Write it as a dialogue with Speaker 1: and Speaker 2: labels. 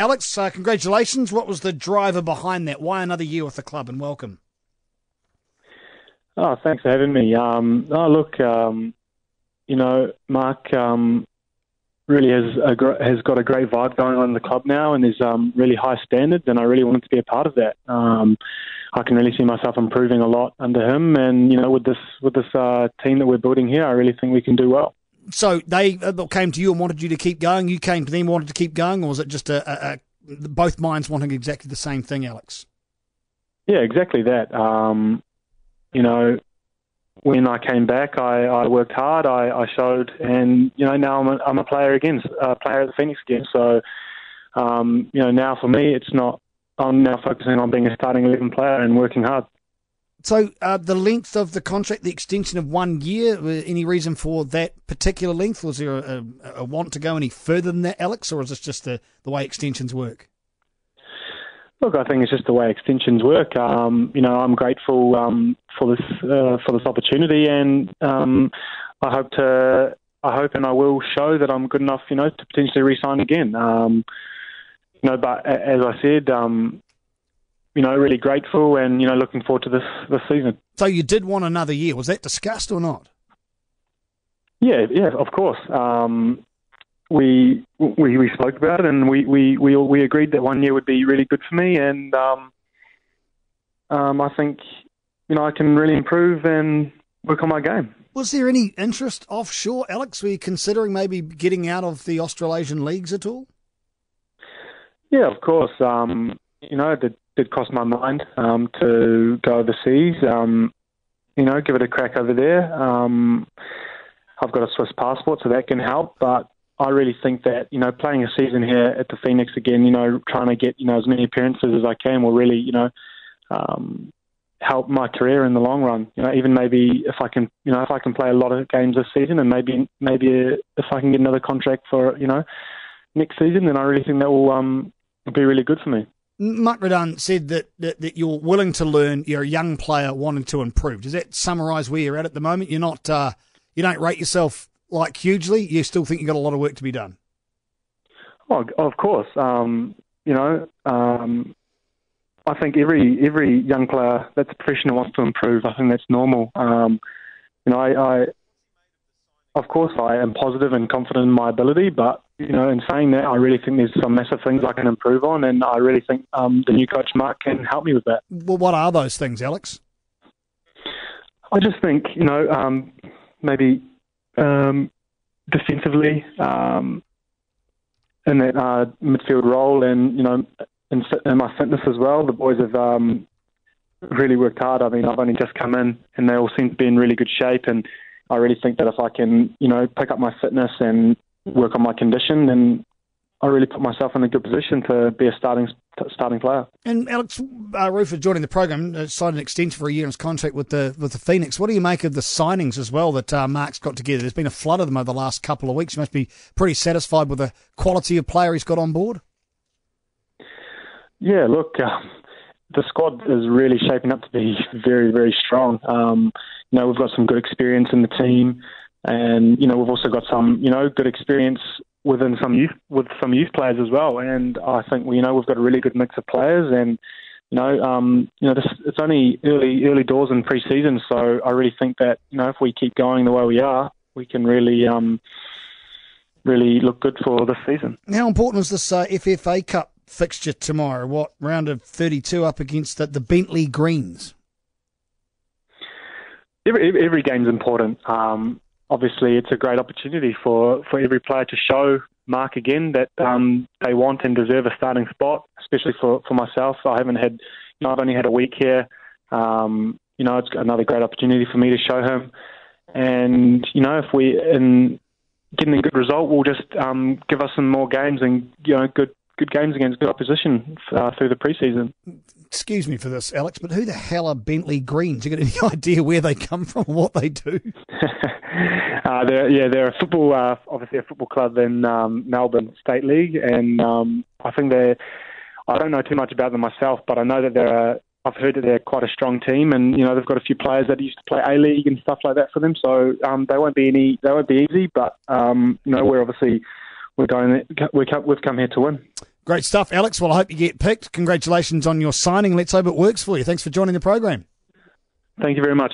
Speaker 1: Alex, uh, congratulations. What was the driver behind that? Why another year with the club and welcome?
Speaker 2: Oh, thanks for having me. Um, oh, look, um, you know, Mark um, really has a, has got a great vibe going on in the club now, and there's um, really high standards, and I really wanted to be a part of that. Um, I can really see myself improving a lot under him, and you know, with this with this uh, team that we're building here, I really think we can do well.
Speaker 1: So they uh, came to you and wanted you to keep going. You came to them wanted to keep going, or was it just a, a, a both minds wanting exactly the same thing, Alex?
Speaker 2: Yeah, exactly that. Um, you know, when I came back, I, I worked hard. I, I showed, and you know, now I'm a, I'm a player again, a player at the Phoenix again. So, um, you know, now for me, it's not. I'm now focusing on being a starting eleven player and working hard.
Speaker 1: So, uh, the length of the contract, the extension of one year, uh, any reason for that particular length? Was there a, a, a want to go any further than that, Alex, or is this just the, the way extensions work?
Speaker 2: Look, I think it's just the way extensions work. Um, you know, I'm grateful um, for this uh, for this opportunity, and um, I hope to I hope and I will show that I'm good enough, you know, to potentially re-sign again. Um, you know, but as I said, um, you know, really grateful and you know looking forward to this this season.
Speaker 1: So you did want another year. Was that discussed or not?
Speaker 2: Yeah, yeah, of course. Um, we we we spoke about it, and we we we we agreed that one year would be really good for me, and um, um, I think you know I can really improve and work on my game.
Speaker 1: Was there any interest offshore, Alex? Were you considering maybe getting out of the Australasian leagues at all?
Speaker 2: Yeah, of course. Um, you know, it did, cross my mind um, to go overseas. Um, you know, give it a crack over there. Um, I've got a Swiss passport, so that can help. But I really think that you know playing a season here at the Phoenix again, you know, trying to get you know as many appearances as I can will really you know um, help my career in the long run. You know, even maybe if I can you know if I can play a lot of games this season, and maybe maybe if I can get another contract for you know next season, then I really think that will um, be really good for me.
Speaker 1: Mark said that, that, that you're willing to learn. You're a young player wanting to improve. Does that summarise where you're at at the moment? You're not uh, you don't rate yourself like hugely, you still think you've got a lot of work to be done?
Speaker 2: Well, of course. Um, you know, um, I think every every young player that's a professional wants to improve. I think that's normal. Um, you know, I, of course I am positive and confident in my ability, but you know, in saying that, I really think there's some massive things I can improve on, and I really think um, the new coach Mark can help me with that.
Speaker 1: Well, what are those things, Alex?
Speaker 2: I just think you know um, maybe um, defensively um, in that uh, midfield role, and you know, in, in, my fitness as well. The boys have um, really worked hard. I mean, I've only just come in, and they all seem to be in really good shape. And I really think that if I can, you know, pick up my fitness and work on my condition, then I really put myself in a good position to be a starting starting player.
Speaker 1: And Alex uh, Rufer joining the program uh, signed an extension for a year in his contract with the with the Phoenix. What do you make of the signings as well that uh, Mark's got together? There's been a flood of them over the last couple of weeks. You must be pretty satisfied with the quality of player he's got on board.
Speaker 2: Yeah, look, um, the squad is really shaping up to be very very strong. Um, you know, we've got some good experience in the team. And you know we've also got some you know good experience within some youth with some youth players as well. And I think we, you know we've got a really good mix of players, and you know um, you know this, it's only early early doors in pre-season, so I really think that you know if we keep going the way we are, we can really. Um, really look good for this season.
Speaker 1: How important is this uh, FFA Cup fixture tomorrow? What round of 32 up against the, the Bentleigh Greens?
Speaker 2: Every, every game's important. Um, obviously it's a great opportunity for, for every player to show Mark again that um, they want and deserve a starting spot, especially for, for myself. I haven't had, you know, I've only had a week here. Um, you know, it's another great opportunity for me to show him. And, you know, if we, in getting a good result, we'll just um, give us some more games and, you know, good good games against good opposition uh, through the preseason
Speaker 1: excuse me for this, Alex, but who the hell are Bentleigh Greens? You got any idea where they come from, what they do?
Speaker 2: uh, they're, yeah, they're a football, uh, obviously a football club in um, Melbourne State League, and um, I think they're. I don't know too much about them myself, but I know that they're. A, I've heard that they're quite a strong team, and you know they've got a few players that used to play A League and stuff like that for them. So um, they won't be any. They won't be easy, but um, you know we're obviously we're going. We're, we've come here to win.
Speaker 1: Great stuff, Alex. Well, I hope you get picked. Congratulations on your signing. Let's hope it works for you. Thanks for joining the program.
Speaker 2: Thank you very much.